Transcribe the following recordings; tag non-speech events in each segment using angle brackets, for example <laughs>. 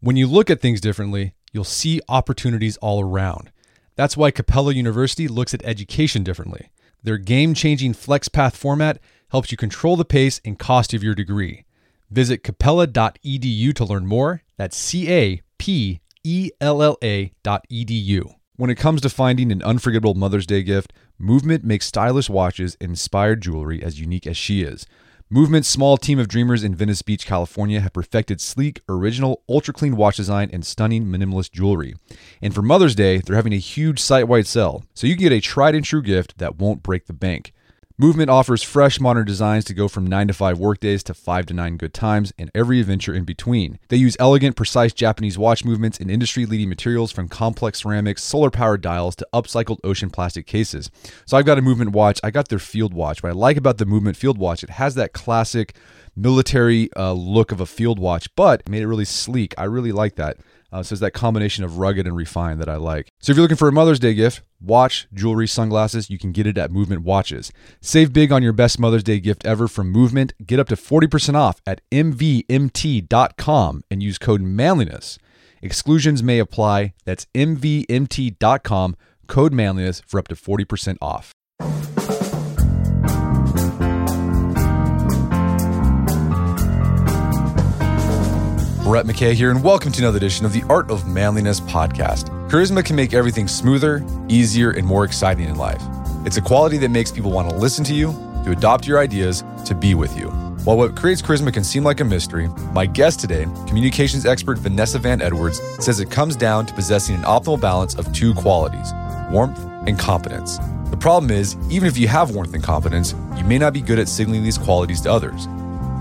When you look at things differently, you'll see opportunities all around. That's why Capella University looks at education differently. Their game changing FlexPath format helps you control the pace and cost of your degree. Visit capella.edu to learn more. That's C A P E L L A dot edu. When it comes to finding an unforgettable Mother's Day gift, Movement makes stylish watches and inspired jewelry as unique as she is. Movement's small team of dreamers in Venice Beach, California have perfected sleek, original, ultra clean watch design and stunning minimalist jewelry. And for Mother's Day, they're having a huge site wide sale, so you can get a tried and true gift that won't break the bank. Movement offers fresh modern designs to go from 9 to 5 workdays to 5 to 9 good times and every adventure in between. They use elegant, precise Japanese watch movements and industry leading materials from complex ceramics, solar powered dials to upcycled ocean plastic cases. So I've got a movement watch. I got their field watch. What I like about the movement field watch, it has that classic military uh, look of a field watch, but made it really sleek. I really like that. Uh, so it's that combination of rugged and refined that I like. So if you're looking for a Mother's Day gift, watch, jewelry, sunglasses, you can get it at Movement Watches. Save big on your best Mother's Day gift ever from Movement. Get up to 40% off at mvmt.com and use code manliness. Exclusions may apply. That's mvmt.com, code manliness for up to 40% off. Brett McKay here, and welcome to another edition of the Art of Manliness podcast. Charisma can make everything smoother, easier, and more exciting in life. It's a quality that makes people want to listen to you, to adopt your ideas, to be with you. While what creates charisma can seem like a mystery, my guest today, communications expert Vanessa Van Edwards, says it comes down to possessing an optimal balance of two qualities warmth and competence. The problem is, even if you have warmth and competence, you may not be good at signaling these qualities to others.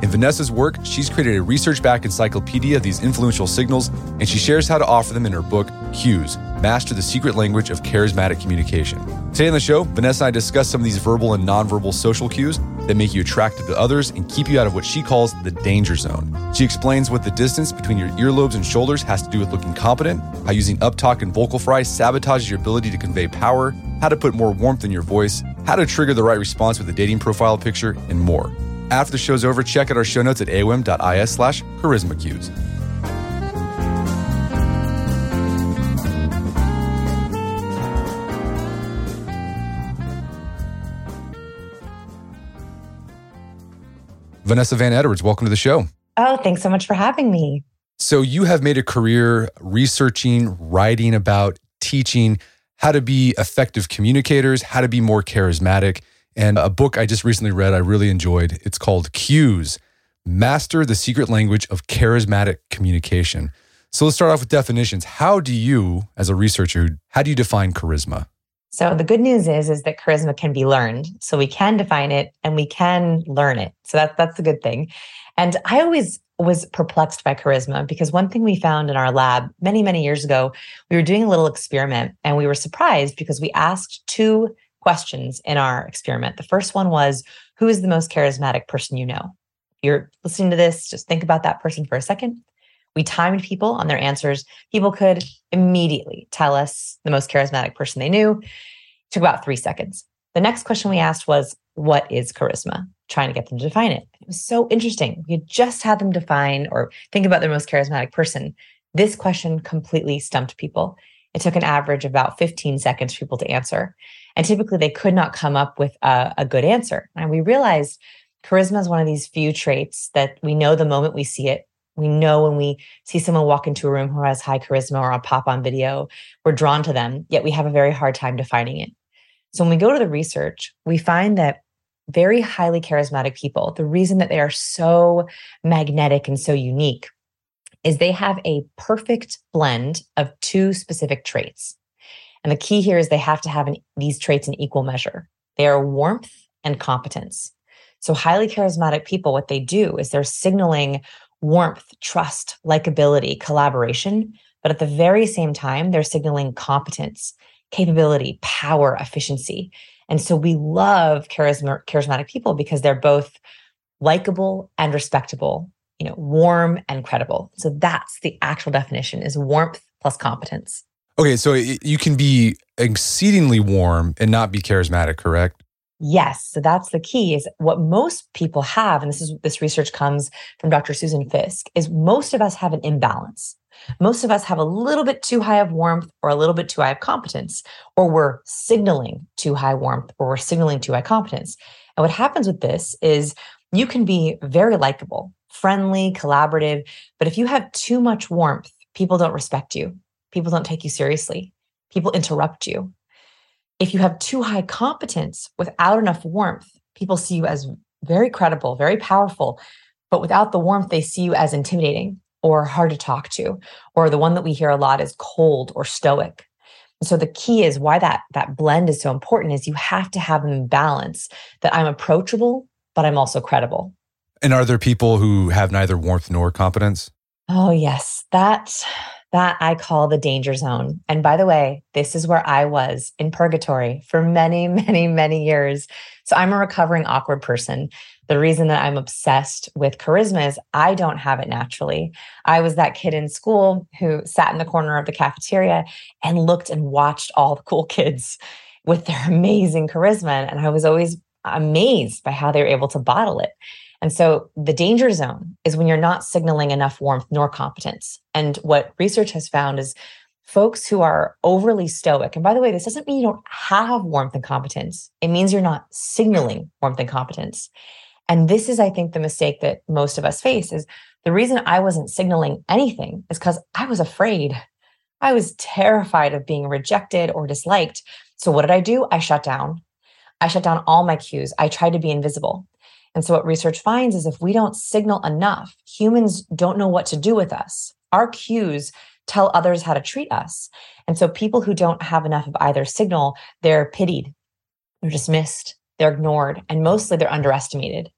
In Vanessa's work, she's created a research backed encyclopedia of these influential signals, and she shares how to offer them in her book, Cues Master the Secret Language of Charismatic Communication. Today on the show, Vanessa and I discuss some of these verbal and nonverbal social cues that make you attractive to others and keep you out of what she calls the danger zone. She explains what the distance between your earlobes and shoulders has to do with looking competent, how using uptalk and vocal fry sabotages your ability to convey power, how to put more warmth in your voice, how to trigger the right response with a dating profile picture, and more. After the show's over, check out our show notes at aom.is slash charisma cues. Vanessa Van Edwards, welcome to the show. Oh, thanks so much for having me. So, you have made a career researching, writing about, teaching how to be effective communicators, how to be more charismatic. And a book I just recently read, I really enjoyed. It's called Cues Master the Secret Language of Charismatic Communication. So let's start off with definitions. How do you, as a researcher, how do you define charisma? So the good news is is that charisma can be learned. So we can define it and we can learn it. So that's that's the good thing. And I always was perplexed by charisma because one thing we found in our lab many many years ago, we were doing a little experiment and we were surprised because we asked two questions in our experiment. The first one was Who is the most charismatic person you know? You're listening to this, just think about that person for a second. We timed people on their answers. People could immediately tell us the most charismatic person they knew. It took about three seconds. The next question we asked was, What is charisma? Trying to get them to define it. It was so interesting. We had just had them define or think about their most charismatic person. This question completely stumped people. It took an average of about 15 seconds for people to answer. And typically they could not come up with a, a good answer. And we realized charisma is one of these few traits that we know the moment we see it. We know when we see someone walk into a room who has high charisma or a pop on video, we're drawn to them, yet we have a very hard time defining it. So when we go to the research, we find that very highly charismatic people, the reason that they are so magnetic and so unique is they have a perfect blend of two specific traits. And the key here is they have to have an, these traits in equal measure. They are warmth and competence. So, highly charismatic people, what they do is they're signaling warmth, trust, likability, collaboration. But at the very same time, they're signaling competence, capability, power, efficiency. And so we love charisma, charismatic people because they're both likable and respectable, you know, warm and credible. So that's the actual definition is warmth plus competence. Okay, so you can be exceedingly warm and not be charismatic, correct? Yes. So that's the key is what most people have, and this is this research comes from Dr. Susan Fiske is most of us have an imbalance. Most of us have a little bit too high of warmth or a little bit too high of competence, or we're signaling too high warmth or we're signaling too high competence. And what happens with this is you can be very likable, friendly, collaborative, but if you have too much warmth, people don't respect you. People don't take you seriously. People interrupt you. If you have too high competence without enough warmth, people see you as very credible, very powerful, but without the warmth, they see you as intimidating or hard to talk to, or the one that we hear a lot is cold or stoic. And so the key is why that that blend is so important is you have to have them balance that I'm approachable, but I'm also credible. And are there people who have neither warmth nor competence? Oh yes, that that I call the danger zone. And by the way, this is where I was in purgatory for many, <laughs> many, many years. So I'm a recovering awkward person. The reason that I'm obsessed with charisma is I don't have it naturally. I was that kid in school who sat in the corner of the cafeteria and looked and watched all the cool kids with their <laughs> amazing charisma. And I was always amazed by how they were able to bottle it. And so the danger zone is when you're not signaling enough warmth nor competence. And what research has found is folks who are overly stoic, and by the way, this doesn't mean you don't have warmth and competence, it means you're not signaling warmth and competence. And this is, I think, the mistake that most of us face is the reason I wasn't signaling anything is because I was afraid. I was terrified of being rejected or disliked. So what did I do? I shut down. I shut down all my cues. I tried to be invisible. And so, what research finds is if we don't signal enough, humans don't know what to do with us. Our cues tell others how to treat us. And so, people who don't have enough of either signal, they're pitied, they're dismissed, they're ignored, and mostly they're underestimated.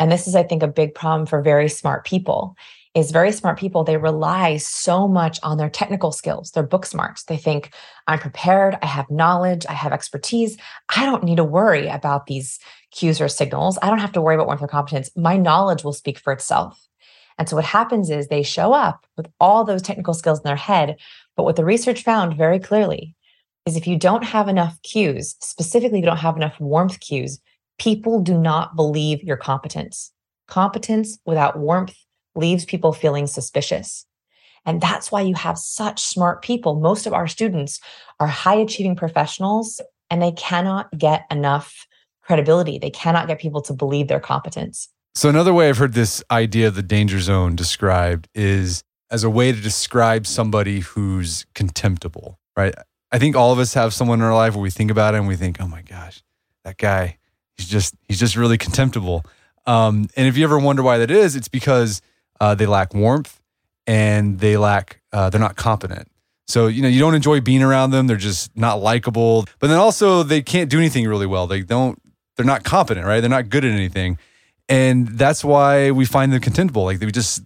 And this is, I think, a big problem for very smart people is very smart people. They rely so much on their technical skills their book smarts. They think i'm prepared. I have knowledge. I have expertise. I don't need to worry about these cues or signals. I don't have to worry about warmth or competence my knowledge will speak for itself. And so what happens is they show up with all those technical skills in their head. But what the research found very clearly is if you don't have enough cues specifically if you don't have enough warmth cues people do not believe your competence. Competence without warmth leaves people feeling suspicious. And that's why you have such smart people. Most of our students are high achieving professionals and they cannot get enough credibility. They cannot get people to believe their competence. So, another way I've heard this idea of the danger zone described is as a way to describe somebody who's contemptible, right? I think all of us have someone in our life where we think about it and we think, oh my gosh, that guy, he's just, he's just really contemptible. Um, and if you ever wonder why that is, it's because uh, they lack warmth, and they lack uh, they're not competent. So you know you don't enjoy being around them. They're just not likable. But then also they can't do anything really well. They don't. They're not competent, right? They're not good at anything, and that's why we find them contemptible. Like they just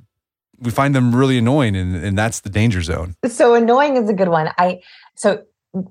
we find them really annoying, and and that's the danger zone. So annoying is a good one. I so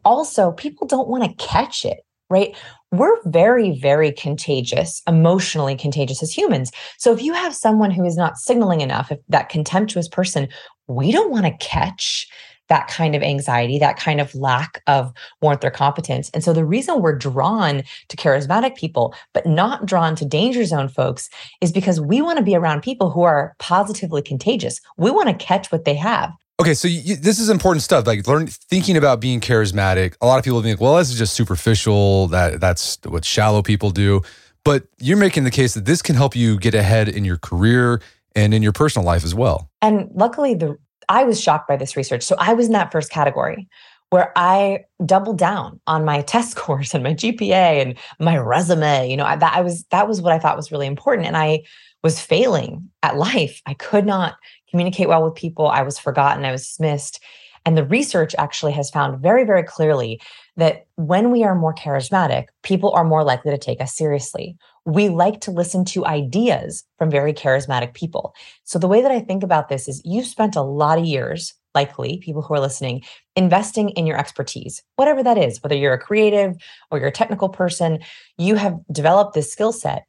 also people don't want to catch it right? We're very, very contagious, emotionally contagious as humans. So if you have someone who is not signaling enough, if that contemptuous person, we don't want to catch that kind of anxiety, that kind of lack of warmth or competence. And so the reason we're drawn to charismatic people, but not drawn to danger zone folks, is because we want to be around people who are positively contagious. We want to catch what they have. Okay, so you, this is important stuff. Like learn thinking about being charismatic. A lot of people think, well, this is just superficial. That that's what shallow people do. But you're making the case that this can help you get ahead in your career and in your personal life as well. And luckily, the I was shocked by this research. So I was in that first category where I doubled down on my <laughs> test scores and my GPA and my resume. You know, I, that I was that was what I thought was really important, and I was failing at life. I could not communicate well with people. I was forgotten, I was dismissed. And the research actually has found very, very clearly that when we are more charismatic, people are more likely to take us seriously. We like to listen to ideas from very charismatic people. So, the way that I think about this is you've spent a lot of years, likely, people who are listening, investing in your expertise, whatever that is, whether you're a creative or you're a technical person, you have developed this skill set.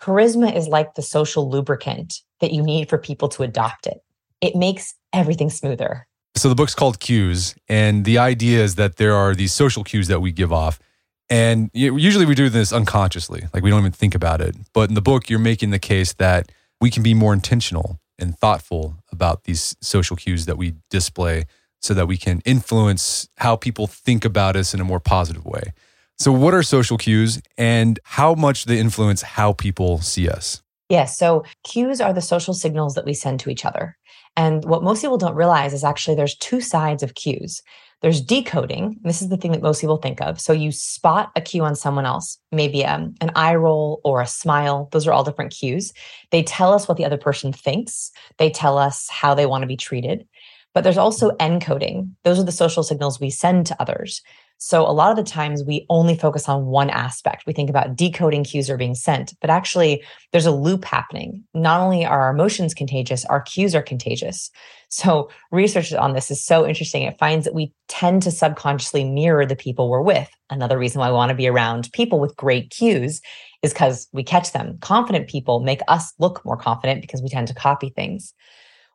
Charisma is like the social lubricant that you need for people to adopt it. It makes everything smoother. So the book's called Cues, and the idea is that there are these social cues that we give off. And usually we do this unconsciously, like we don't even think about it. But in the book, you're making the case that we can be more intentional and thoughtful about these social cues that we display so that we can influence how people think about us in a more positive way. So, what are social cues and how much they influence how people see us? Yes. so cues are the social signals that we send to each other. And what most people don't realize is actually there's two sides of cues. There's decoding. This is the thing that most people think of. So you spot a cue on someone else, maybe um, an eye roll or a smile. Those are all different cues. They tell us what the other person thinks, they tell us how they want to be treated. But there's also encoding. Those are the social signals we send to others. So a lot of the times we only focus on one aspect. We think about decoding cues are being sent, but actually there's a loop happening. Not only are our emotions contagious, our cues are contagious. So research on this is so interesting. It finds that we tend to subconsciously mirror the people we're with. Another reason why we want to be around people with great cues is because we catch them. Confident people make us look more confident because we tend to copy things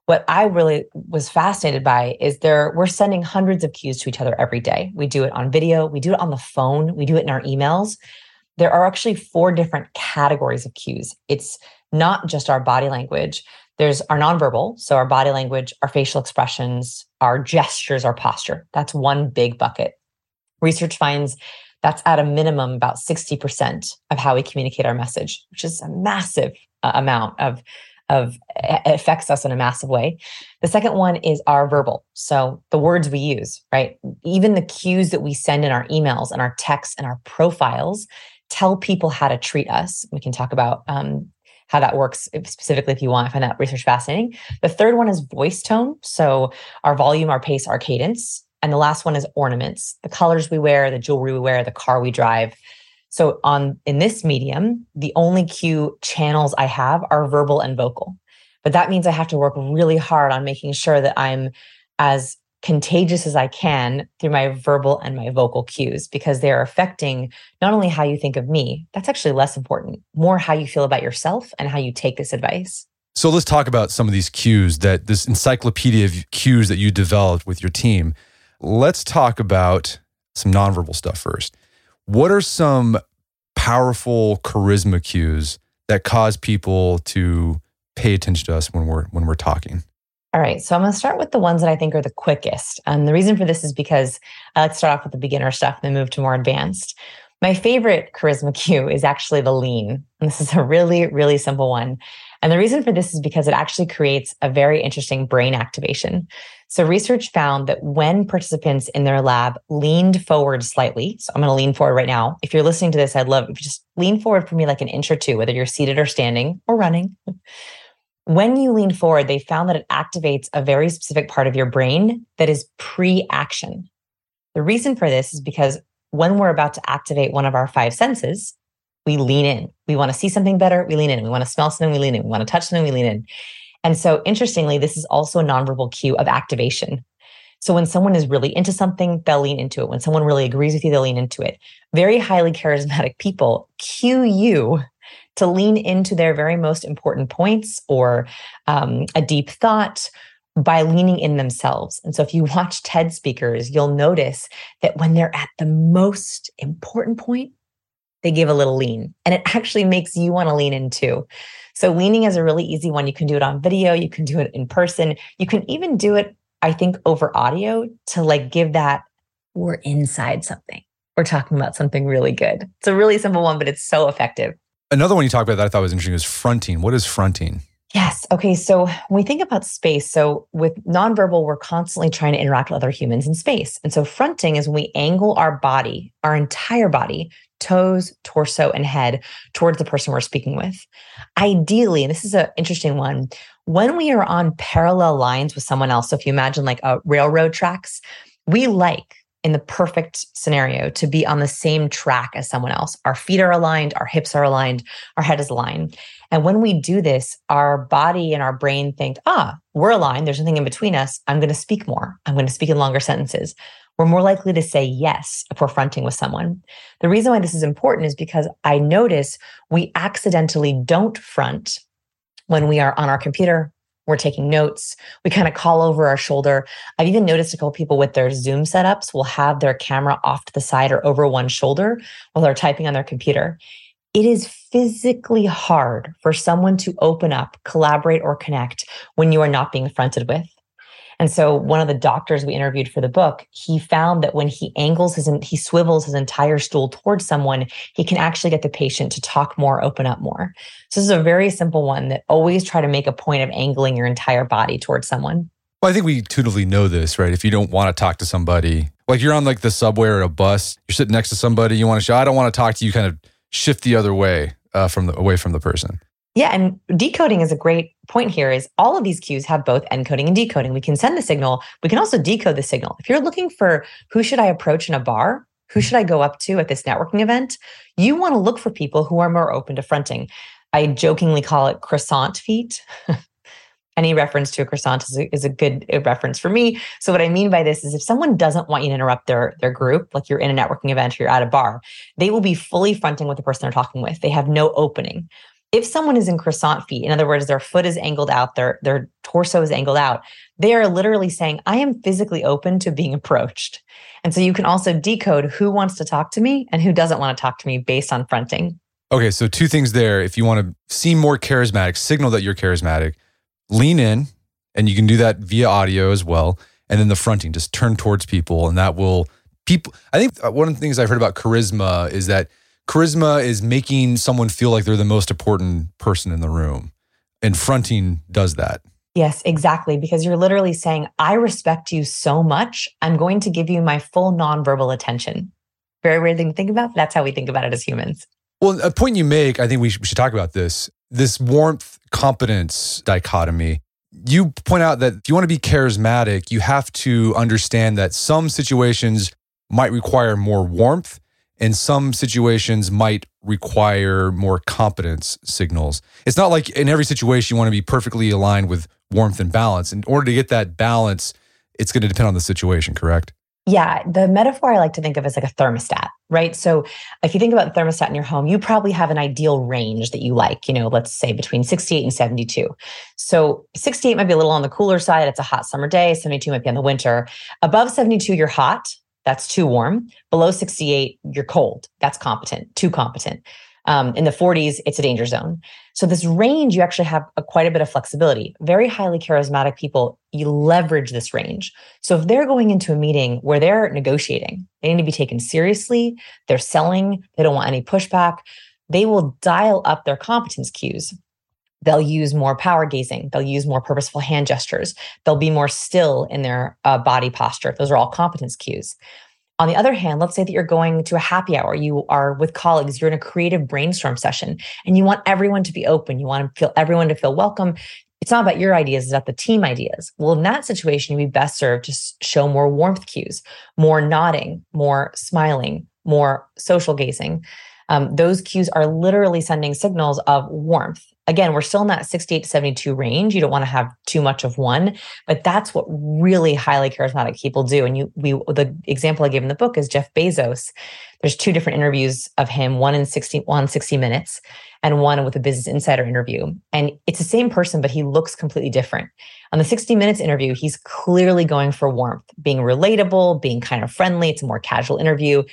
what I really was fascinated by is there we're sending hundreds of cues to each other every day. We do it on video, we do it on the phone, we do it in our emails. There are actually four different categories of cues. It's not just our body language. There's our nonverbal, so our body language, our facial expressions, our gestures, our posture. That's one big bucket. Research finds that's at a minimum about 60% of how we communicate our message, which is a massive uh, amount of of affects us in a massive way. The second one is our verbal. So the words we use, right? Even the cues that we send in our emails and our texts and our profiles tell people how to treat us. We can talk about um, how that works specifically if you want. I find that research fascinating. The third one is voice tone. So our volume, our pace, our cadence. And the last one is ornaments, the colors we wear, the jewelry we wear, the car we drive, so on in this medium, the only cue channels I have are verbal and vocal. But that means I have to work really hard on making sure that I'm as contagious as I can through my verbal and my vocal cues because they're affecting not only how you think of me, that's actually less important, more how you feel about yourself and how you take this advice. So let's talk about some of these cues that this encyclopedia of cues that you developed with your team. Let's talk about some nonverbal stuff first. What are some powerful charisma cues that cause people to pay attention to us when we're when we're talking? All right, so I'm going to start with the ones that I think are the quickest. And the reason for this is because I like to start off with the beginner stuff and then move to more advanced. My favorite charisma <laughs> cue is actually the lean. And this is a really, really simple one. And the reason for this is because it actually creates a very interesting brain activation. So, research found that when participants in their lab leaned forward slightly, so I'm going to lean forward right now. If you're listening to this, I'd love if you just lean forward for me like an inch or two, whether you're seated or standing or running. When you lean forward, they found that it activates a very specific part of your brain that is pre action. The reason for this is because when we're about to activate one of our five senses, we lean in. We want to see something better, we lean in. We want to smell something, we lean in. We want to touch something, we lean in. And so, interestingly, this is also a nonverbal cue of activation. So, when someone is really into something, they'll lean into it. When someone really agrees with you, they'll lean into it. Very highly charismatic people cue you to lean into their very most important points or um, a deep thought by leaning in themselves. And so if you watch TED speakers, you'll notice that when they're at the most important point, they give a little lean and it actually makes you want to lean in too. So leaning is a really easy one. You can do it on video, you can do it in person. You can even do it I think over audio to like give that we're inside something. We're talking about something really good. It's a really simple one, but it's so effective. Another one you talked about that I thought was interesting was fronting. What is fronting? Yes. Okay. So when we think about space, so with nonverbal, we're constantly trying to interact with other humans in space. And so fronting is when we angle our body, our entire body, toes, torso, and head towards the person we're speaking with. Ideally, and this is an interesting one, when we are on parallel lines with someone else, so if you imagine like a railroad tracks, we like in the perfect scenario to be on the same track as someone else. Our feet are aligned, our hips are aligned, our head is aligned. And when we do this, our body and our brain think, ah, we're aligned. There's nothing in between us. I'm going to speak more. I'm going to speak in longer sentences. We're more likely to say yes if we're fronting with someone. The reason why this is important is because I notice we accidentally don't front when we are on our computer we're taking notes. We kind of call over our shoulder. I've even noticed a couple people with their Zoom setups will have their camera off to the side or over one shoulder while they're typing on their computer. It is physically hard for someone to open up, collaborate, or connect when you are not being fronted with. And so one of the doctors we interviewed for the book, he found that when he angles his, he swivels his entire stool towards someone, he can actually get the patient to talk more, open up more. So this is a very simple one that always try to make a point of angling your entire body towards someone. Well, I think we intuitively know this, right? If you don't want to talk to somebody, like you're on like the subway or a bus, you're sitting next to somebody, you want to show, I don't want to talk to you, kind of shift the other way uh, from the away from the person. Yeah, and decoding is a great point here is all of these cues have both encoding and decoding. We can send the signal, we can also decode the signal. If you're looking for who should I approach in a bar, who should I go up to at this networking event, you want to look for people who are more open to fronting. I jokingly call it croissant feet. <laughs> Any reference to a croissant is a, is a good reference for me. So what I mean by this is if someone doesn't want you to interrupt their their group, like you're in a networking event or you're at a bar, they will be fully fronting with the person they're talking with. They have no opening if someone is in croissant feet, in other words, their foot is angled out, their their torso is angled out, they are literally saying, I am physically open to being approached. And so you can also decode who wants to talk to me and who doesn't want to talk to me based on fronting. Okay, so two things there. If you want to seem more charismatic, signal that you're charismatic, lean in, and you can do that via audio as well. And then the fronting, just turn towards people, and that will people. I think uh, one of the things I've heard about charisma is that charisma is making someone feel like they're the most important person in the room. And fronting does that. Yes, exactly. Because you're literally saying, I respect you so much. I'm going to give you my full nonverbal attention. Very weird thing to think about. that's how we think about it as humans. Well, a point you make, I think we should, we should talk about this this warmth competence dichotomy. You point out that if you want to be charismatic, you have to understand that some situations might require more warmth and some situations might require more competence signals. It's not like in every situation you want to be perfectly aligned with warmth and balance. In order to get that balance, it's going to depend on the situation, correct? Yeah, the metaphor I like to think of is like a thermostat, right? So if you think about the thermostat in your home, you probably have an ideal range that you like, you know, let's say between 68 and 72. So 68 might be a little on the cooler side. It's a hot summer day. 72 might be in the winter. Above 72, you're hot. That's too warm. Below 68, you're cold. That's competent, too competent. Um, in the 40s, it's a danger zone. So this range, you actually have a, quite a bit of flexibility. Very highly charismatic people, you leverage this range. So if they're going into a meeting where they're negotiating, they need to be taken seriously. They're selling. They don't want any pushback. They will dial up their competence cues. They'll use more power gazing. They'll use more purposeful hand gestures. They'll be more still in their uh, body posture. Those are all competence cues. On the other hand, let's say that you're going to a happy hour, you are with colleagues, you're in a creative brainstorm session, and you want everyone to be open. You want to feel everyone to feel welcome. It's not about your ideas, it's about the team ideas. Well, in that situation, you'd be best served to show more warmth cues, more nodding, more smiling, more social gazing. Um, those cues are literally sending signals of warmth again, we're still in that 68 to 72 range. You don't want to have too much of one, but that's what really highly charismatic people do. And you, we, the example I gave in the book is Jeff Bezos. There's two different interviews of him, one in 60, one 60 minutes and one with a business insider interview. And it's the same person, but he looks completely different. On the 60 minutes interview, he's clearly going for warmth, being relatable, being kind of friendly. It's a more casual interview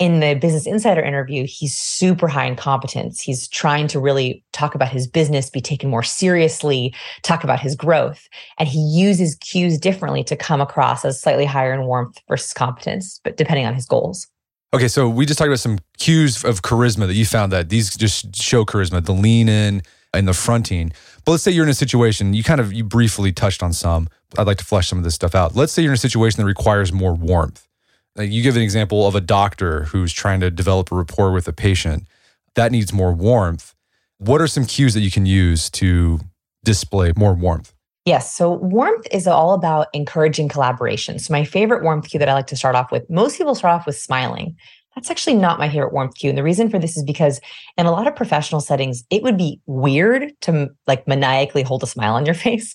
in the Business Insider interview, he's super high in competence. He's trying to really talk about his business, be taken more seriously, talk about his growth. And he uses cues differently to come across as slightly higher in warmth versus competence, but depending on his goals. Okay, so we just talked about some cues of charisma that you found that these just show charisma, the lean in and the fronting. But let's say you're in a situation, you kind of you briefly touched on some. I'd like to flesh some of this stuff out. Let's say you're in a situation that requires more warmth. Like you give an example of a doctor who's trying to develop a rapport with a patient that needs more warmth. What are some cues that you can use to display more warmth? Yes. So warmth is all about encouraging collaboration. So my favorite warmth cue that I like to start off with, most people start off with smiling. That's actually not my favorite warmth cue. And the reason for this is because in a lot of professional settings, it would be weird to like maniacally hold a smile on your <laughs> face.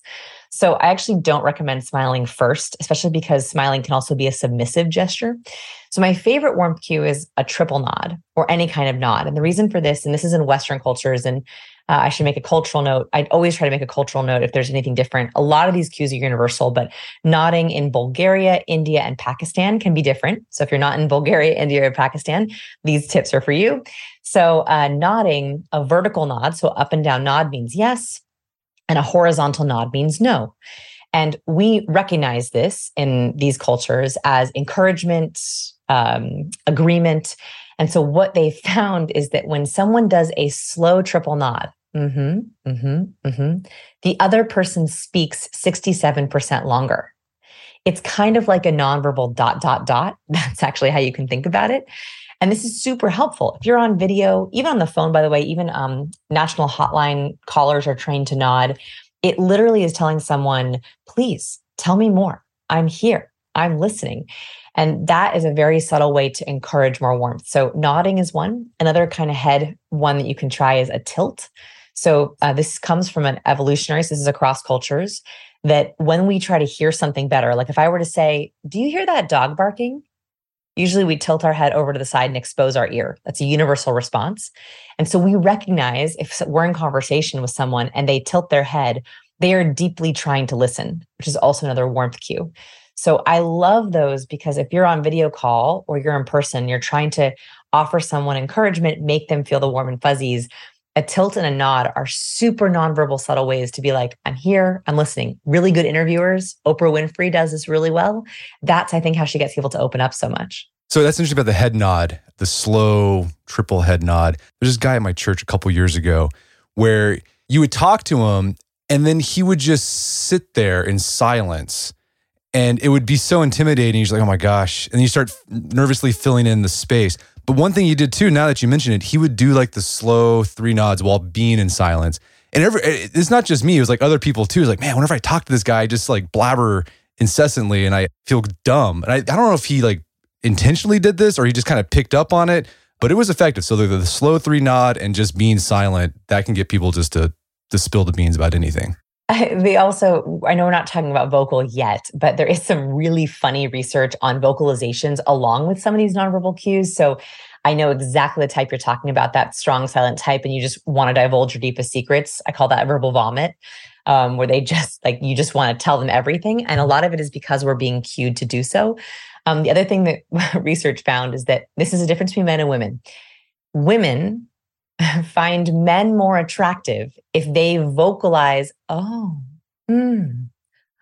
So I actually don't recommend smiling first, especially because smiling can also be a submissive gesture. So my favorite warmth cue is a triple nod or any kind of nod. And the reason for this, and this is in Western cultures, and Uh, I should make a cultural note. I'd always try to make a cultural note if there's anything different. A lot of these cues are universal, but nodding in Bulgaria, India, and Pakistan can be different. So if you're not in Bulgaria, India, or Pakistan, these tips are for you. So uh, nodding, a vertical nod, so up and down nod means yes, and a horizontal nod means no. And we recognize this in these cultures as encouragement, um, agreement. And so what they <laughs> found is that when someone does a slow triple nod, mm-hmm, mm-hmm, mm-hmm, the other person speaks 67% longer. It's kind of like a nonverbal dot, dot, dot. <laughs> That's actually how you can think about it. And this is super helpful. If you're on video, even on the phone, by the way, even um, national hotline callers are trained to nod. It literally is telling someone, please tell me more. I'm here. I'm listening. And that is a very subtle way to encourage more warmth. So, nodding is one. Another kind of head one that you can try is a tilt. So, uh, this comes from an evolutionary, so this is across cultures, that when we try to hear something better, like if I were to say, Do you hear that dog barking? Usually we tilt our head over to the side and expose our ear. That's a universal response. And so we recognize if we're in conversation with someone and they tilt their head, they are deeply trying to listen, which is also another warmth cue. So I love those because if you're on video call or you're in person, you're trying to offer someone encouragement, make them feel the warm and fuzzies. A tilt and a nod are super nonverbal, subtle ways to be like, I'm here, I'm listening. Really good interviewers. Oprah Winfrey does this really well. That's, I think, how she gets people to open up so much. So that's interesting about the head nod, the slow triple head nod. There's this guy at my church a couple years ago where you would talk to him and then he would just sit there in silence and it would be so intimidating. He's like, oh my gosh. And you start nervously filling in the space. But one thing he did too, now that you mention it, he would do like the slow three nods while being in silence. And every, eh, eh, it's not just me, it was like other people too. It's like, man, whenever I talk to this guy, I just like blabber incessantly and I feel dumb. And I, I don't know if he like intentionally did this or he just kind of picked up on it, but it was effective. So the, the slow three nod and just being silent, that can get people just to, to spill the beans about anything. They also, I know we're not talking about vocal yet, but there is some really funny research on vocalizations along with some of these nonverbal cues. So I know exactly the type you're talking about, that strong silent type, and you just want to divulge your deepest secrets. I call that verbal vomit, um, where they <laughs> just like, you just want to tell them everything. And a lot of it is because we're being cued to do so. Um, the other thing that <laughs> research found is that this is a difference between men and women. Women <laughs> find men more attractive if they vocalize, oh, mm,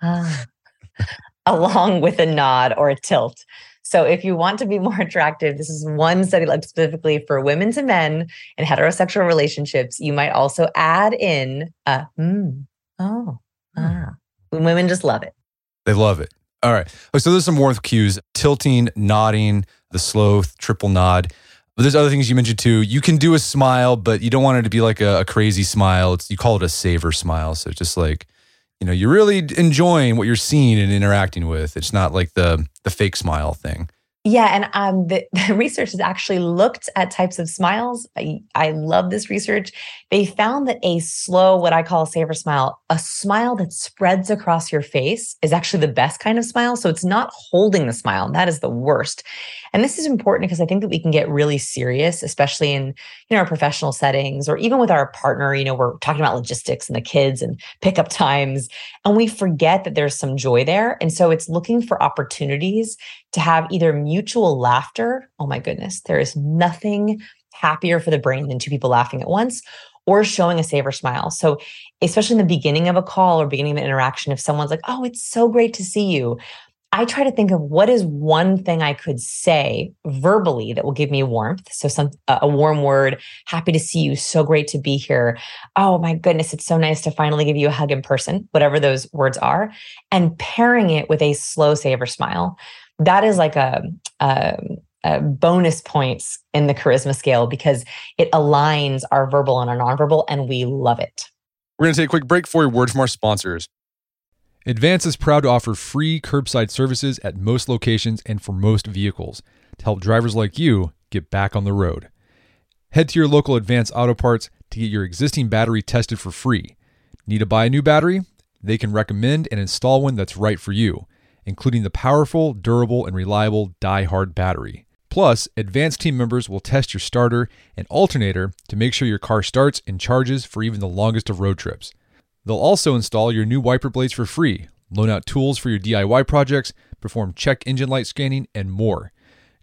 ah, <laughs> along with a nod or a tilt. So if you want to be more attractive, this is one study like specifically for women to men in heterosexual relationships. You might also add in a mm, oh, ah. Women just love it. They love it. All right. So there's some warmth cues: tilting, nodding, the slow triple nod. But there's other things you mentioned too. You can do a smile, but you don't want it to be like a, a crazy smile. It's you call it a savor smile. So just like, you know, you're really enjoying what you're seeing and interacting with. It's not like the the fake smile thing. Yeah, and um, the, <laughs> the, research has actually looked at types of smiles. I, I love this research. They found that a slow, what I call a savor smile, a smile that spreads across your face, is actually the best kind of smile. So it's not holding the smile. That is the worst. And this is important because I think that we can get really serious, especially in you know our professional settings or even with our partner. You know, we're talking about logistics and the kids and pickup times, and we forget that there's some joy there. And so it's looking for opportunities to have either mutual laughter. Oh my goodness, there is nothing happier for the brain than two people laughing at once or showing a savor smile. So, especially in the beginning of a call or beginning of an interaction, if someone's like, Oh, it's so great to see you, I try to think of what is one thing I could say verbally that will give me warmth. So some a warm word, happy to see you, so great to be here. Oh my goodness, it's so nice to finally give you a hug in person, whatever those words are, and pairing it with a slow savor smile. That is like a, a, bonus points in the charisma scale because it aligns our verbal and our nonverbal, and we love it. We're going to take a quick break for a word from our sponsors. Advance is proud to offer free curbside services at most locations and for most vehicles to help drivers like you get back on the road. Head to your local Advance Auto Parts to get your existing battery tested for free. Need to buy a new battery? They can recommend and install one that's right for you, including the powerful, durable, and reliable DieHard battery. Plus, Advance team members will test your starter and alternator to make sure your car starts and charges for even the longest of road trips. They'll also install your new wiper blades for free, loan out tools for your DIY projects, perform check engine light scanning, and more.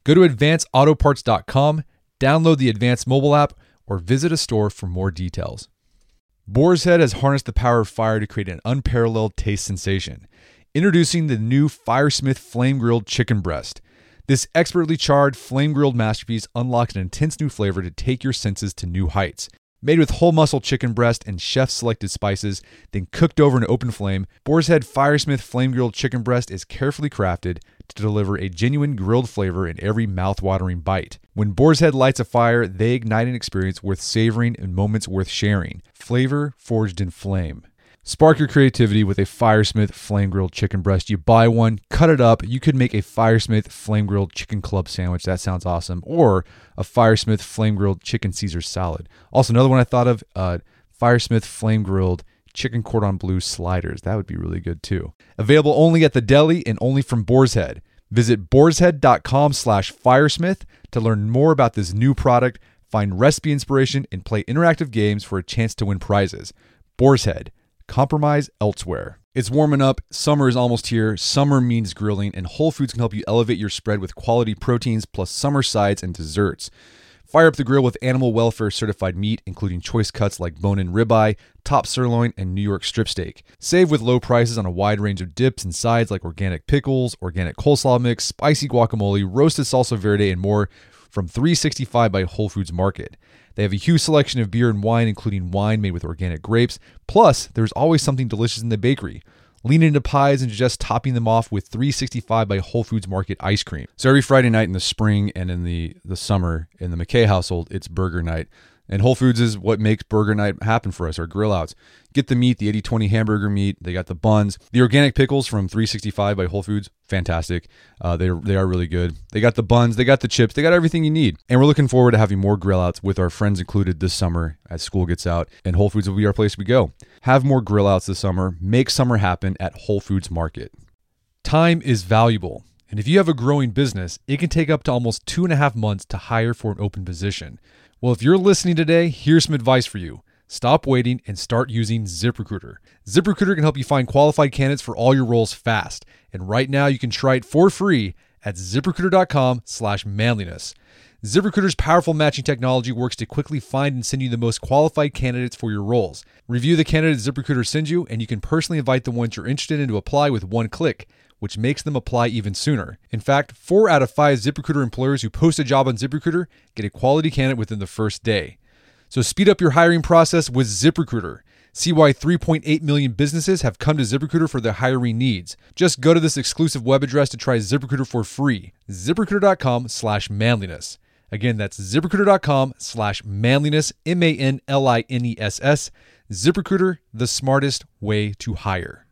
Go to advancedautoparts.com, download the Advanced mobile app, or visit a store for more details. Boar's Head has harnessed the power of fire to create an unparalleled taste sensation. Introducing the new Firesmith Flame Grilled Chicken Breast. This expertly charred, flame grilled masterpiece unlocks an intense new flavor to take your senses to new heights. Made with whole muscle chicken breast and chef selected spices, then cooked over an open flame, Boar's Head Firesmith Flame Grilled Chicken Breast is carefully crafted to deliver a genuine grilled flavor in every mouth-watering bite. When Boar's Head lights a fire, they ignite an experience worth savoring and moments worth sharing. Flavor forged in flame. Spark your creativity with a Firesmith flame grilled chicken breast. You buy one, cut it up. You could make a Firesmith flame grilled chicken club sandwich. That sounds awesome. Or a Firesmith flame grilled chicken Caesar salad. Also, another one I thought of uh, Firesmith flame grilled chicken cordon bleu sliders. That would be really good too. Available only at the deli and only from Boar's Head. Visit boarshead.com slash firesmith to learn more about this new product, find recipe inspiration, and play interactive games for a chance to win prizes. Boar's Head compromise elsewhere. It's warming up. Summer is almost here. Summer means grilling, and Whole Foods can help you elevate your spread with quality proteins plus summer sides and desserts. Fire up the grill with animal welfare certified meat, including choice cuts like bone in ribeye, top sirloin, and New York strip steak. Save with low prices on a wide range of dips and sides like organic pickles, organic coleslaw mix, spicy guacamole, roasted salsa verde, and more from 365 by Whole Foods Market. They have a huge selection of beer and wine, including wine made with organic grapes. Plus, there's always something delicious in the bakery. Lean into pies and just topping them off with 365 by Whole Foods Market ice cream. So every Friday night in the spring and in the, the summer in the McKay household, it's burger night. And Whole Foods is what makes burger night happen for us, our grill outs. Get the meat, the 80 20 hamburger meat. They got the buns. The organic pickles from 365 by Whole Foods, fantastic. Uh, they, they are really good. They got the buns, they got the chips, they got everything you need. And we're looking forward to having more grill outs with our friends included this summer as school gets out. And Whole Foods will be our place we go. Have more grill outs this summer. Make summer happen at Whole Foods Market. Time is valuable. And if you have a growing business, it can take up to almost two and a half months to hire for an open position. Well, if you're listening today, here's some advice for you. Stop waiting and start using ZipRecruiter. ZipRecruiter can help you find qualified candidates for all your roles fast. And right now you can try it for free at ziprecruiter.com slash manliness. ZipRecruiter's powerful matching technology works to quickly find and send you the most qualified candidates for your roles. Review the candidates ZipRecruiter sends you, and you can personally invite the ones you're interested in to apply with one click which makes them apply even sooner. In fact, four out of five ZipRecruiter employers who post a job on ZipRecruiter get a quality candidate within the first day. So speed up your hiring process with ZipRecruiter. See why 3.8 million businesses have come to ZipRecruiter for their hiring needs. Just go to this exclusive web address to try ZipRecruiter for free. ZipRecruiter.com slash manliness. Again, that's ziprecruiter.com slash manliness, M A N L I N E S S. ZipRecruiter, the smartest way to hire.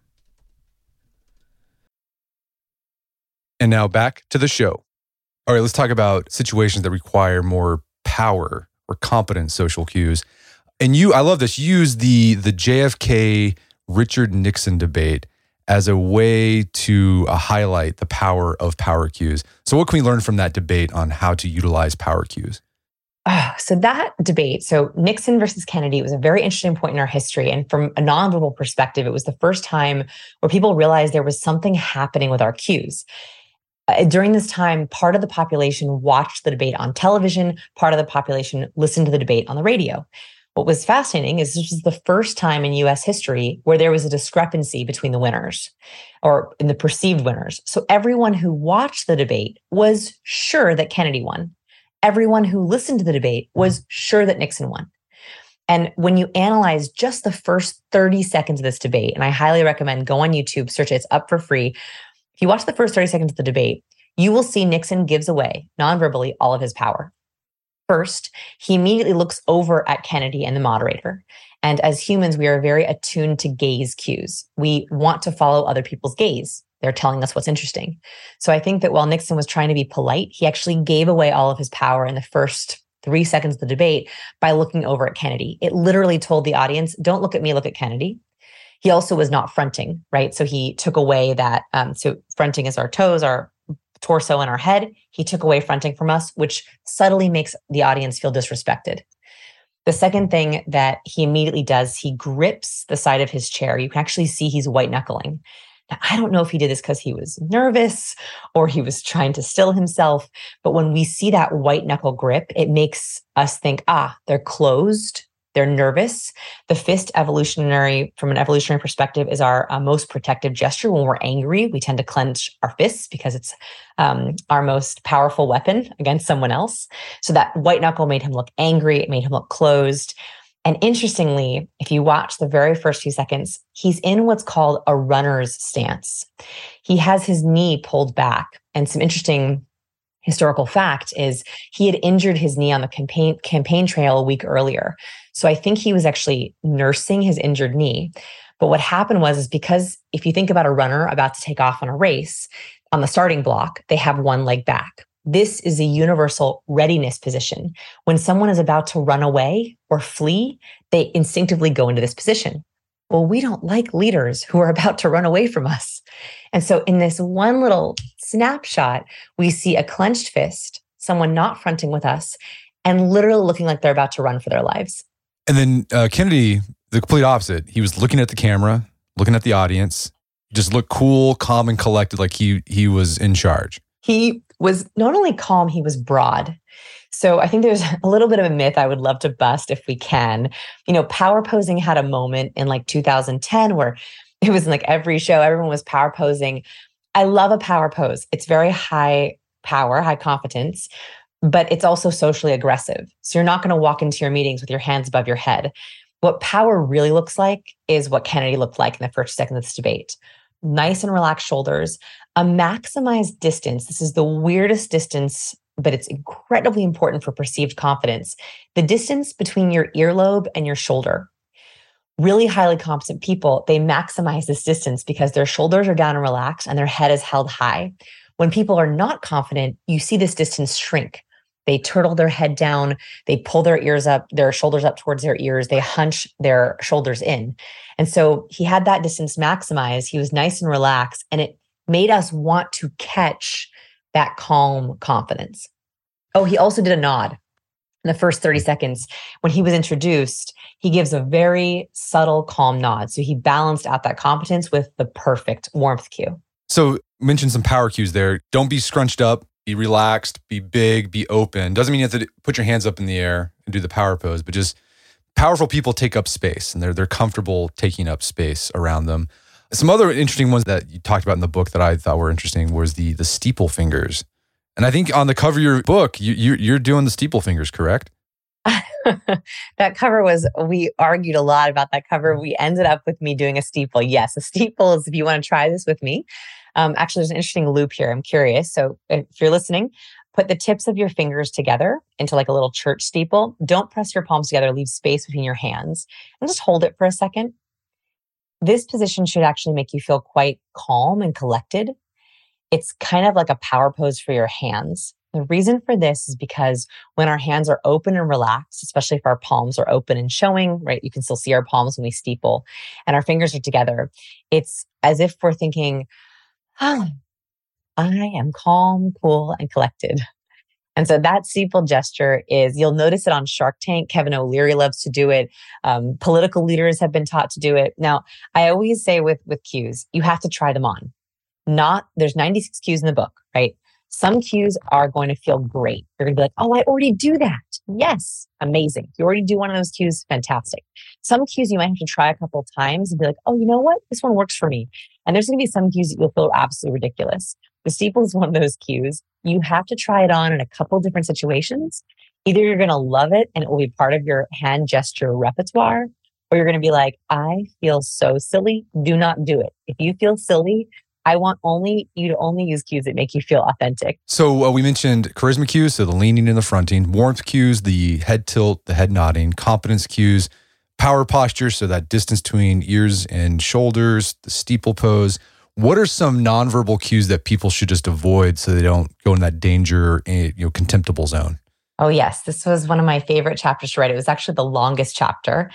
And now back to the show. All right, let's talk about situations that require more power or competent social cues. And you, I love this. Use the the JFK Richard Nixon debate as a way to uh, highlight the power of power cues. So, what can we learn from that debate on how to utilize power cues? Oh, so that debate, so Nixon versus Kennedy was a very interesting point in our history. And from a nonverbal perspective, it was the first time where people realized there was something happening with our cues. Uh, during this time, part of the population watched the debate on television, part of the population listened to the debate on the radio. What was fascinating is this was the first time in US history where there was a discrepancy between the winners or in the perceived winners. So everyone who watched the debate was sure that Kennedy won. Everyone who listened to the debate was sure that Nixon won. And when you analyze just the first 30 seconds of this debate, and I highly recommend go on YouTube, search it, it's up for free. If you watch the first 30 seconds of the debate, you will see Nixon gives away non-verbally all of his power. First, he immediately looks over at Kennedy and the moderator. And as humans, we are very attuned to gaze cues. We want to follow other people's gaze. They're telling us what's interesting. So I think that while Nixon was trying to be polite, he actually gave away all of his power in the first three seconds of the debate by looking over at Kennedy. It literally told the audience, don't look at me, look at Kennedy. He also was not fronting, right? So he took away that. Um, so fronting is our toes, our torso and our head. He took away fronting from us, which subtly makes the audience feel disrespected. The second thing that he immediately does, he grips the side of his chair. You can actually see he's white knuckling. Now, I don't know if he did this because he was nervous or he was trying to still himself. But when we see that white knuckle grip, it makes us think, ah, they're closed. They're nervous. The fist, evolutionary, from an evolutionary perspective, is our uh, most protective gesture. When we're angry, we tend to clench our fists because it's um, our most powerful weapon against someone else. So that white knuckle made him look angry. It made him look closed. And interestingly, if you watch the very first few seconds, he's in what's called a runner's stance. He has his knee pulled back. And some interesting historical fact is he had injured his knee on the campaign campaign trail a week earlier. So I think he was actually nursing his injured knee. But what happened was is because if you think about a runner about to take off on a race, on the starting block, they have one leg back. This is a universal readiness position. When someone is about to run away or flee, they instinctively go into this position. Well, we don't like leaders who are about to run away from us. And so, in this one little snapshot, we see a clenched fist, someone not fronting with us, and literally looking like they're about to run for their lives. And then uh, Kennedy, the complete opposite. He was looking at the camera, looking at the audience, just looked cool, calm, and collected, like he he was in charge. He was not only calm, he was broad. So I think there's <laughs> a little bit of a myth I would love to bust if we can. You know, power posing had a moment in like 2010 where <laughs> it was in like every show, everyone was power posing. I love a power pose. It's very high power, high confidence, but it's also socially aggressive. So you're not going to walk into your meetings with your hands above your head. What power really looks like is what Kennedy looked like in the first second of this debate nice and relaxed shoulders, a maximized distance. This is the weirdest distance, but it's incredibly important for perceived confidence. The distance between your earlobe and your shoulder. Really highly competent people, they maximize this distance because their shoulders are down and relaxed and their head is held high. When people are not confident, you see this distance shrink. They turtle their head down, they pull their ears up, their shoulders up towards their ears, they hunch their shoulders in. And so he had that distance maximized. He was nice and relaxed, and it made us want to catch that calm confidence. Oh, he also did a nod in the first 30 seconds. When he was introduced, he gives a very subtle, calm nod. So he balanced out that competence with the perfect warmth cue. So, mention some power cues there. Don't be scrunched up, be relaxed, be big, be open. Doesn't mean you have to put your hands up in the air and do the power pose, but just powerful people take up space and they're they're comfortable taking up space around them. Some other interesting ones that you talked about in the book that I thought were interesting was the the steeple fingers. And I think on the cover of your book, you, you you're doing the steeple fingers, correct? <laughs> that cover was we argued a lot about that cover we ended up with me doing a steeple yes a steeple is if you want to try this with me um, actually there's an interesting loop here i'm curious so if you're listening Put the tips of your fingers together into like a little church steeple. Don't press your palms together, leave space between your hands and just hold it for a second. This position should actually make you feel quite calm and collected. It's kind of like a power pose for your hands. The reason for this is because when our hands are open and relaxed, especially if our palms are open and showing, right? You can still see our palms when we steeple and our fingers are together. It's as if we're thinking, oh, I am calm, cool, and collected. And so that steeple gesture is, you'll notice it on Shark Tank. Kevin O'Leary loves to do it. Um, political leaders have been taught to do it. Now, I always say with, with cues, you have to try them on. Not, there's 96 cues in the book, right? Some cues are going to feel great. You're going to be like, oh, I already do that. Yes, amazing. You already do one of those cues, fantastic. Some cues you might have to try a couple times and be like, oh, you know what? This one works for me. And there's going to be some cues that you'll feel absolutely ridiculous. The steeple is one of those cues. You have to try it on in a couple different situations. Either you're going to love it and it will be part of your hand gesture repertoire, or you're going to be like, I feel so silly. Do not do it. If you feel silly, I want only you to only use cues that make you feel authentic. So uh, we mentioned charisma cues, so the leaning and the fronting, warmth cues, the head tilt, the head nodding, confidence cues, power posture, so that distance between ears and shoulders, the steeple pose. What are some nonverbal cues that people should just avoid so they don't go in that danger, eh, you know, contemptible zone? Oh, yes. This was one of my favorite chapters to write. It was actually the longest chapter.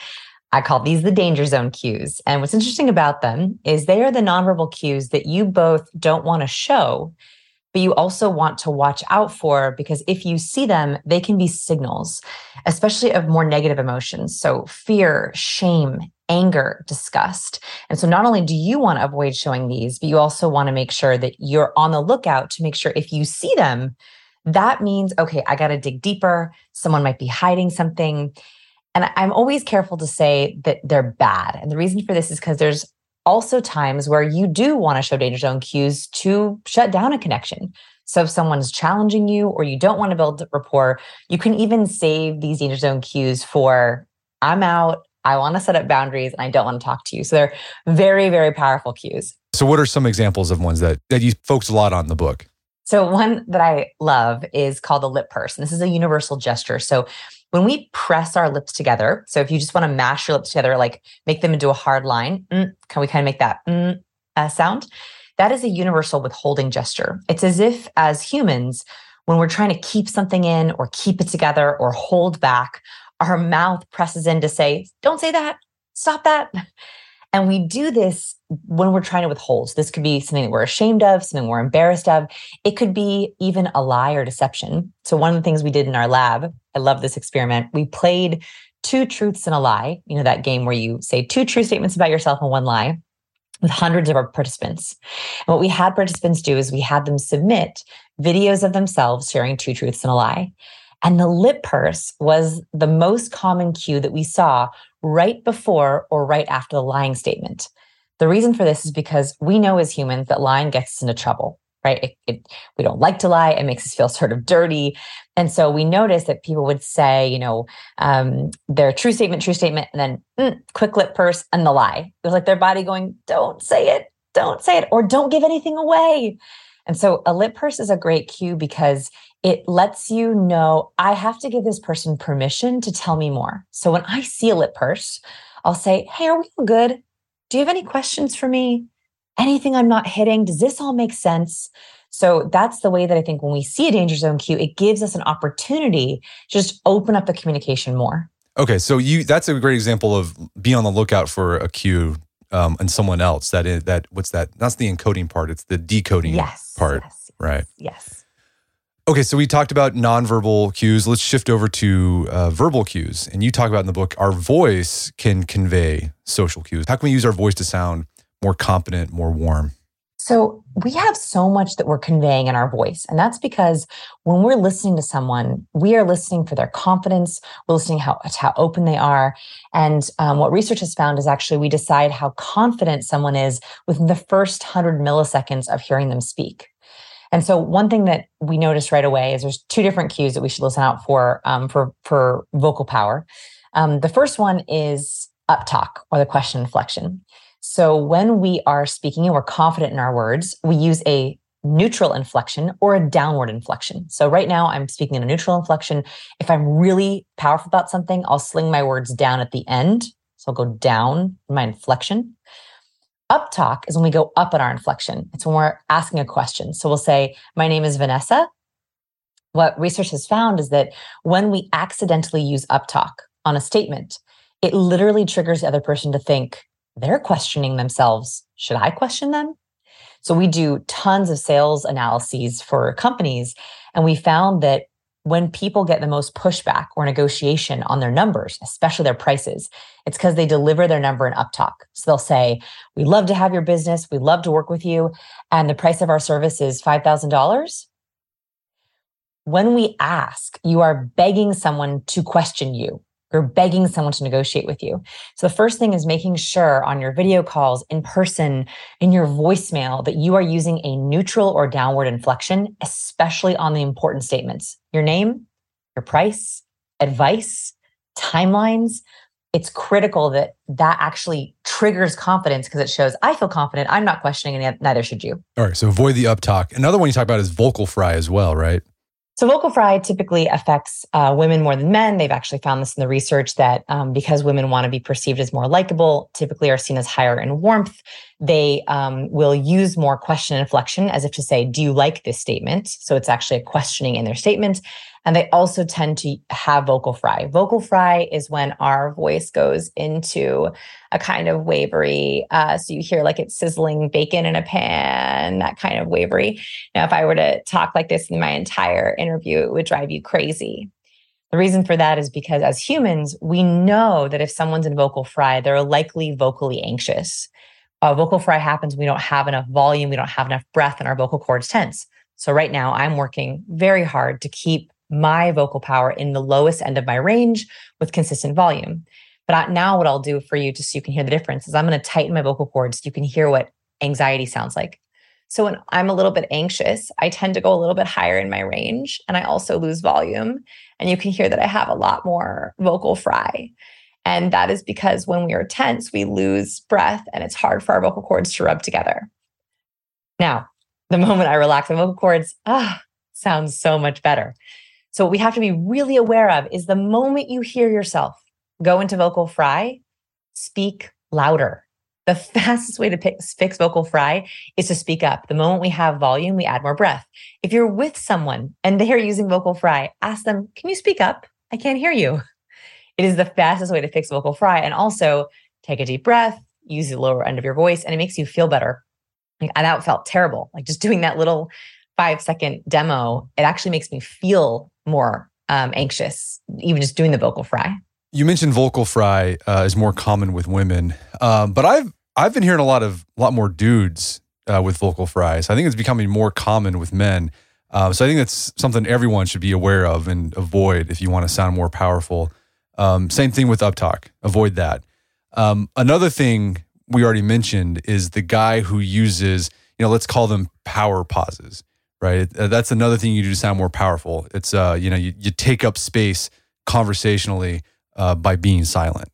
I call these the danger zone cues. And what's interesting about them is they are the nonverbal cues that you both don't want to show, but you also want to watch out for because if you see them, they can be signals, especially of more negative emotions. So fear, shame, anger, disgust. And so not only do you want to avoid showing these, but you also want to make sure that you're on the lookout to make sure if you see them, that means, okay, I got to dig deeper. Someone might be hiding something. And I'm always careful to say that they're bad. And the reason for this is because there's also times where you do want to show danger zone cues to shut down a connection. So if someone's challenging you or you don't want to build rapport, you can even save these danger zone cues for I'm out, I want to set up boundaries and I don't want to talk to you. So they're very, very powerful cues. So what are some examples of ones that that you focus a lot on in the book? So one that I love is called the lip purse. And this is a universal gesture. So when we press our lips together, so if you just want to mash your lips together, like make them into a hard line, mm, can we kind of make that mm, uh, sound? That is a universal withholding gesture. It's as if, as humans, when we're trying to keep something in or keep it together or hold back, our mouth presses in to say, Don't say that, stop that. And we do this when we're trying to withhold. This could be something that we're ashamed of, something we're embarrassed of. It could be even a lie or deception. So one of the things we did in our lab, I love this experiment. We played two truths and a lie, you know, that game where you say two true statements about yourself and one lie with hundreds of our participants. And what we had participants do is we had them submit videos of themselves sharing two truths and a lie. And the lip purse was the most common cue that we saw right before or right after the lying statement. The reason for this is because we know as humans that lying gets us into trouble, right? It, it, we don't like to lie. It makes us feel <laughs> sort of dirty. And so we notice that people would say, you know, um, their true statement, true statement, and then mm, quick lip purse and the lie. It was like their body going, don't say it, don't say it, or don't give anything away. And so a lip purse is a great cue because it lets you know I have to give this person permission to tell me more. So when I see a lip purse, I'll say, Hey, are we all good? Do you have any questions for me? Anything I'm not hitting? Does this all make sense? So that's the way that I think when we see a danger zone cue, it gives us an opportunity to just open up the communication more. Okay, so you that's a great example of be on the lookout for a cue um, and someone else. That is that what's that? That's the encoding part. It's the decoding yes, part, yes, right? Yes. Okay, so we talked about nonverbal cues. Let's shift over to uh, verbal cues. And you talk about in the book, our voice can convey social cues. How can we use our voice to sound more competent, more warm? So we have so much that we're conveying in our voice. And that's because when we're listening to someone, we are listening for their confidence. We're listening how, to how open they are. And um, what research has found is actually we decide how confident someone is within the first 100 milliseconds of hearing them speak. And so one thing that we noticed right away is there's two different cues that we should listen out for um, for for vocal power. Um, the first one is up talk or the question inflection. So when we are speaking and we're confident in our words, we use a neutral inflection or a downward inflection. So right now I'm speaking in a neutral inflection. If I'm really powerful about something, I'll sling my words down at the end. So I'll go down my inflection. Up talk is when we go up in our inflection. It's when we're asking a question. So we'll say, My name is Vanessa. What research has found is that when we accidentally use up talk on a statement, it literally triggers the other person to think they're questioning themselves. Should I question them? So we do tons of sales analyses for companies, and we found that when people get the most pushback or negotiation on their numbers, especially their prices, it's because they deliver their number in uptalk. So they'll say, We love to have your business. We love to work with you. And the price of our service is $5,000. When we ask, you are begging someone to question you you're begging someone to negotiate with you. So the first thing is making sure on your video calls, in person, in your voicemail, that you are using a neutral or downward inflection, especially on the important statements. Your name, your price, advice, timelines. It's critical that that actually triggers confidence because it shows I feel confident. I'm not questioning, and neither should you. All right. So avoid the up talk. Another one you talk about is vocal fry as well, right? So, vocal fry typically affects uh, women more than men. They've actually found this in the research that um, because women want to be perceived as more likable, typically are seen as higher in warmth, They um, will use more question inflection as if to say, Do you like this statement? So it's actually a questioning in their statement. And they also tend to have vocal fry. Vocal fry is when our voice goes into a kind of wavery. Uh, so you hear like it's sizzling bacon in a pan, that kind of wavery. Now, if I were to talk like this in my entire interview, it would drive you crazy. The reason for that is because as humans, we know that if someone's in vocal fry, they're likely vocally anxious. Uh, vocal fry happens we don't have enough volume, we don't have enough breath, and our vocal cords tense. So right now, I'm working very hard to keep my vocal power in the lowest end of my range with consistent volume. But now, what I'll do for you, just so you can hear the difference, is I'm going to tighten my vocal cords so you can hear what anxiety sounds like. So when I'm a little bit anxious, I tend to go a little bit higher in my range and I also lose volume. And you can hear that I have a lot more vocal fry. And that is because when we are tense, we lose breath and it's hard for our vocal cords to rub together. Now, the <laughs> moment I relax my vocal cords, ah, sounds so much better. So, what we have to be really aware of is the moment you hear yourself go into vocal fry, speak louder. The <laughs> fastest way to pick, fix vocal fry is to speak up. The moment we have volume, we add more breath. If you're with someone and they are using vocal fry, ask them, Can you speak up? I can't hear you. It is the fastest way to fix vocal fry. And also take a deep breath, use the lower end of your voice, and it makes you feel better. Like, that felt terrible. Like just doing that little five second demo, it actually makes me feel more um, anxious, even just doing the vocal fry. You mentioned vocal fry uh, is more common with women, um, but I've I've been hearing a lot of a lot more dudes uh, with vocal fries. I think it's becoming more common with men. Uh, so I think that's something everyone should be aware of and avoid if you want to sound more powerful. Um, same thing with uptalk. Avoid that. Um, another thing we already mentioned is the guy who uses, you know, let's call them power pauses right? Uh, that's another thing you do to sound more powerful. It's uh, you know, you, you take up space conversationally uh, by being silent.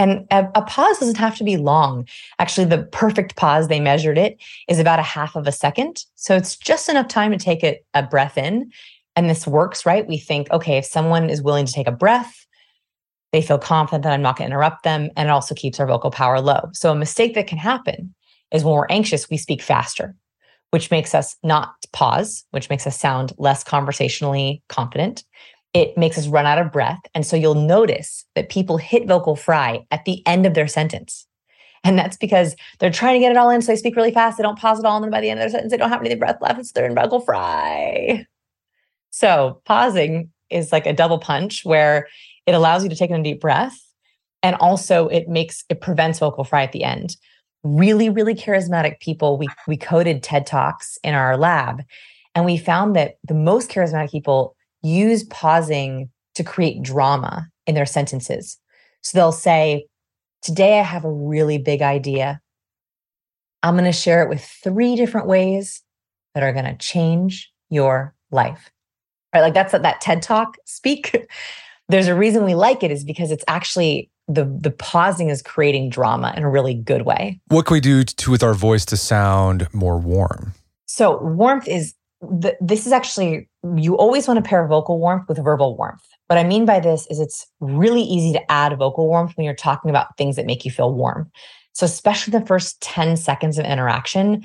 And a, a, pause doesn't have to be long. Actually, the perfect pause, they measured it, is about a half of a second. So it's just enough time to take a, a breath in. And this works, right? We think, okay, if someone is willing to take a breath, they feel confident that I'm not going to interrupt them. And it also keeps our vocal power low. So a mistake that can happen is when we're anxious, we speak faster which makes us not pause, which makes us sound less conversationally confident. It makes us run out of breath. And so you'll notice that people hit vocal fry at the end of their sentence. And that's because they're trying to get it all in. So they speak really fast. They don't pause at all. And then by the end of their sentence, they don't have any breath left. It's they're in vocal fry. So pausing is like a double punch where it allows you to take in a deep breath. And also it makes, it prevents vocal fry at the end really, really charismatic people. We we coded TED Talks in our lab, and we found that the most charismatic people use pausing to create drama in their sentences. So they'll say, Today I have a really big idea. I'm going to share it with three different ways that are going to change your life. Right? Like that's that TED Talk speak. <laughs> There's a reason we like it is because it's actually the the pausing is creating drama in a really good way. What can we do to with our voice to sound more warm? So warmth is the, this is actually you always want to pair vocal warmth with verbal warmth. What I mean by this is it's really easy to add vocal warmth when you're talking about things that make you feel warm. So especially the first 10 seconds of interaction,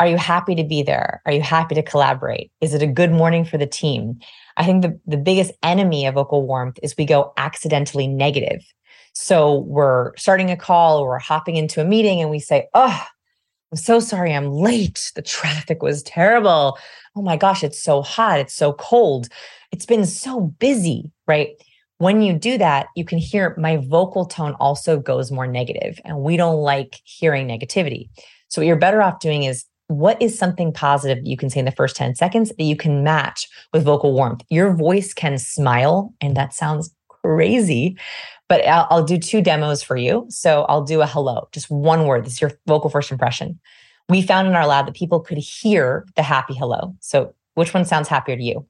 are you happy to be there? Are you happy to collaborate? Is it a good morning for the team? I think the, the biggest enemy of vocal warmth is we go accidentally negative. So we're starting a call or we're hopping into a meeting and we say, Oh, I'm so sorry I'm late. The traffic was terrible. Oh my gosh, it's so hot. It's so cold. It's been so busy, right? When you do that, you can hear my vocal tone also goes more negative, and we don't like hearing negativity. So, what you're better off doing is what is something positive you can say in the first 10 seconds that you can match with vocal warmth? Your voice can smile, and that sounds crazy, but I'll, I'll, do two demos for you. So I'll do a hello, just one word. This is your vocal first impression. We found in our lab that people could hear the happy hello. So which one sounds happier to you?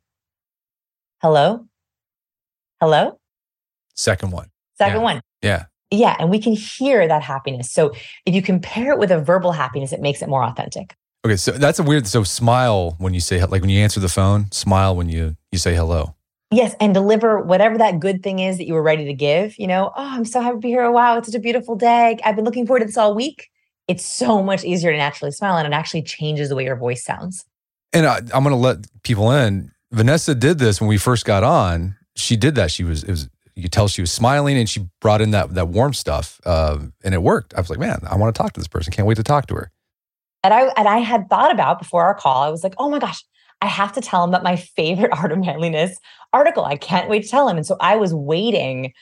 Hello? Hello? Second one. Second yeah. one. Yeah. Yeah. And we can hear that happiness. So if you compare it with a verbal happiness, it makes it more authentic. Okay. So that's a weird. So smile when you say, like when you answer the phone, smile when you, you say hello. Yes, and deliver whatever that good thing is that you were ready to give. You know, oh, I'm so happy to be here. Wow, it's such a beautiful day. I've been looking forward to this all week. it's so much easier to naturally smile and it actually changes the way your voice sounds. And I, I'm going to let people in. Vanessa did this when we first got on. She did that. She was, it was, you could tell she was smiling and she brought in that, that warm stuff. Uh, and it worked. I was like, man, I want to talk to this person. Can't wait to talk to her. And I, and I had thought about before our call, I was like, oh my gosh, I have to tell him about my favorite <laughs> Art of Manliness article. I can't wait to tell him. And so I was waiting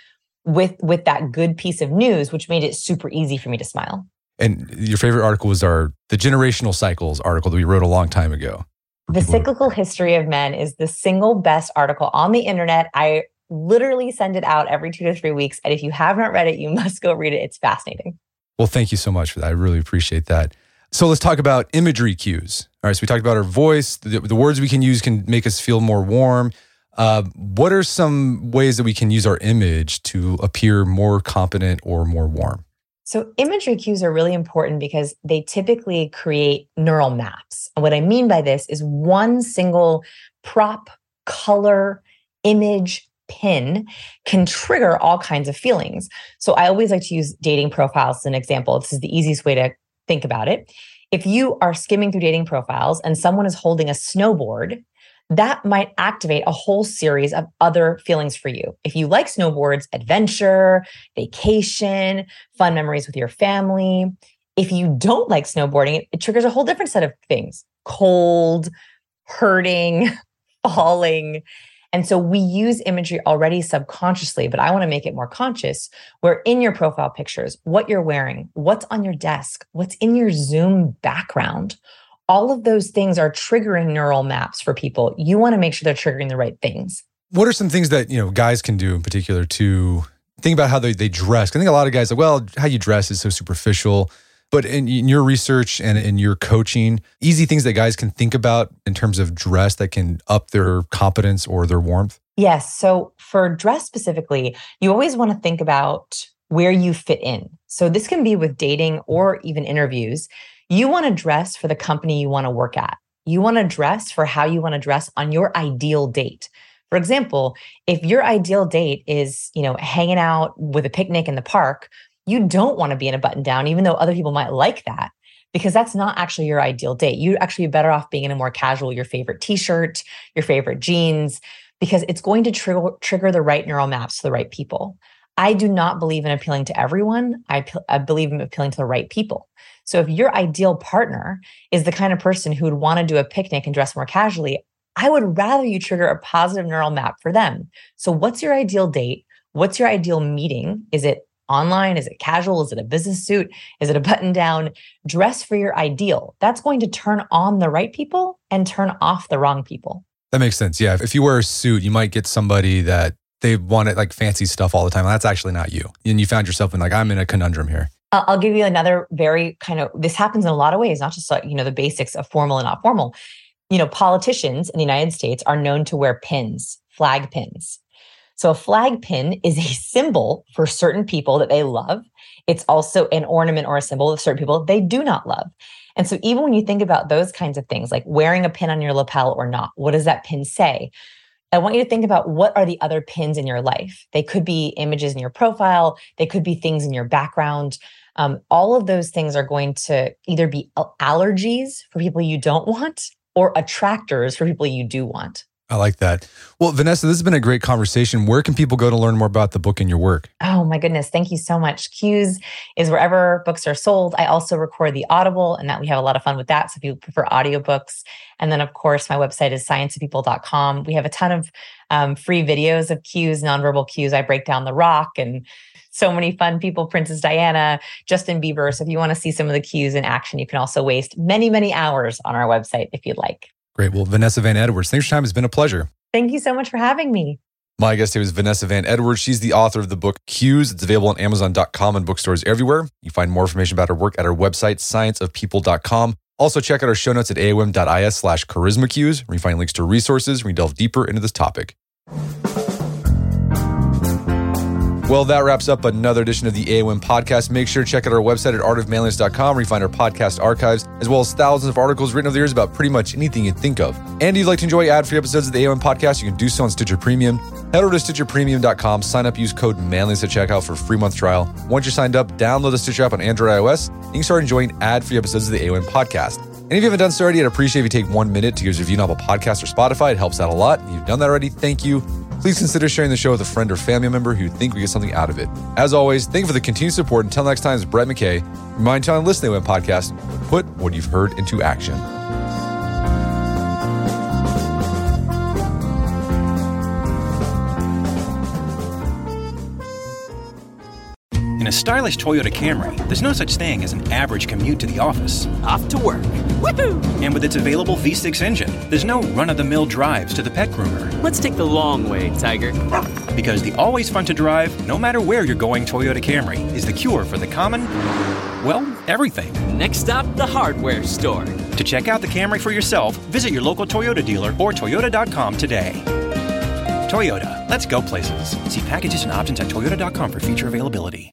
with with that good piece of news, which made it super easy for me to smile. And your favorite article was our the generational cycles article that we wrote a long time ago. The cyclical history of men is the single best article on the internet. I literally send it out every two to three weeks. And if you have not read it, you <laughs> must go read it. It's fascinating. Well, thank you so much for that. I really appreciate that. So let's talk about imagery cues. All right. So we talked about our voice. The, the words we can use can make us feel more warm. Uh, what are some ways that we can use our image to appear more competent or more warm? So, imagery cues are really important because they typically create neural maps. And what I mean by this is one single prop, color, image, pin can trigger all kinds of feelings. So, I always like to use dating profiles as an example. This is the easiest way to think about it. If you are skimming through dating profiles and someone is holding a snowboard, that might activate a whole series of other feelings for you. If you like snowboards, adventure, vacation, fun memories with your family. If you don't like snowboarding, it, triggers a whole different set of things cold, hurting, <laughs> falling. And so we use imagery already subconsciously, but I want to make it more conscious where in your profile pictures, what you're wearing, what's on your desk, what's in your Zoom background, all of those things are triggering neural maps for people. You want to make sure they're triggering the right things. What are some things that, you know, guys can do in particular to think about how they, they dress? I think a lot of guys are, well, how you dress is so superficial. But in, in, your research and in your coaching, easy things that guys can think about in terms of dress that can up their competence or their warmth? Yes. So for dress specifically, you always want to think about where you fit in. So this can be with dating or even interviews. You want to dress for the company you want to work at. You want to dress for how you want to dress on your ideal date. For example, if your ideal date is, you know, hanging out with a picnic in the park, you don't want to be in a button down, even though other people might like that, because that's not actually your ideal date. You'd actually be better off being in a more casual, your favorite t shirt, your favorite jeans, because it's going to trigger, trigger the right neural maps to the right people. I do not believe in appealing to everyone. I, I believe in appealing to the right people. So if your ideal partner is the kind of person who would want to do a picnic and dress more casually, I would rather you trigger a positive neural map for them. So what's your ideal date? What's your ideal meeting? Is it online? Is it casual? Is it a business suit? Is it a button down? Dress for your ideal. That's going to turn on the right people and turn off the wrong people. That makes sense. Yeah. If you wear a suit, you might get somebody that they want it like fancy stuff all the time. That's actually not you. And you found yourself in like, I'm in a conundrum here. I'll give you another very kind of this happens in a lot of ways, not just like, you know, the basics of formal and not formal. You know, politicians in the United States are known to wear pins, flag pins. So a flag pin is a symbol for certain people that they love. It's also an ornament or a symbol of certain people they do not love. And so even when you think about those kinds of things, like wearing a pin on your lapel or not, what does that pin say? I want you to think about what are the other pins in your life. They could be images in your profile, they could be things in your background. Um, all of those things are going to either be allergies for people you don't want or attractors for people you do want. I like that. Well, Vanessa, this has been a great conversation. Where can people go to learn more about the book and your work? Oh, my goodness. Thank you so much. Cues is wherever books are sold. I also record the Audible, and that we have a lot of fun with that. So if you prefer audiobooks. And then, of course, my website is scienceofpeople.com. We have a ton of um, free videos of cues, nonverbal cues. I break down the rock and so many fun people Princess Diana, Justin Bieber. So if you want to see some of the cues in action, you can also waste many, many hours on our website if you'd like. Great. Well, Vanessa Van Edwards, thanks for your time. It's been a pleasure. Thank you so much for having me. My guest today was Vanessa Van Edwards. She's the author of the book Cues. It's available on Amazon.com and bookstores everywhere. You find more information about her work at her website, scienceofpeople.com. Also, check out our show notes at aom.is slash charisma cues, where you find links to resources where you delve deeper into this topic. Well, that wraps up another edition of the AOM podcast. Make sure to check out our website at artofmanliness.com where you find our podcast archives, as well as thousands of articles written over the years about pretty much anything you think of. And if you'd like to enjoy ad free episodes of the AOM podcast, you can do so on Stitcher Premium. Head over to StitcherPremium.com, sign up, use code manliness at checkout for a free month trial. Once you're signed up, download the Stitcher app on Android iOS, and you can start enjoying ad free episodes of the AOM podcast. And if you haven't done so already, I'd appreciate if you take one minute to give us a review on Apple Podcast or Spotify. It helps out a lot. If you've done that already, thank you. Please consider sharing the show with a friend or family member who think we get something out of it. As always, thank you for the continued support. Until next time, it's Brett McKay. Remind telling listening to podcast, put what you've heard into action. A stylish Toyota Camry, there's no such thing as an average commute to the office. Off to work. Woohoo! And with its available V6 engine, there's no run of the mill drives to the pet groomer. Let's take the long way, Tiger. Because the always fun to drive, no matter where you're going Toyota Camry is the cure for the common, well, everything. Next stop, the hardware store. To check out the Camry for yourself, visit your local Toyota dealer or Toyota.com today. Toyota, let's go places. See packages and options at Toyota.com for feature availability.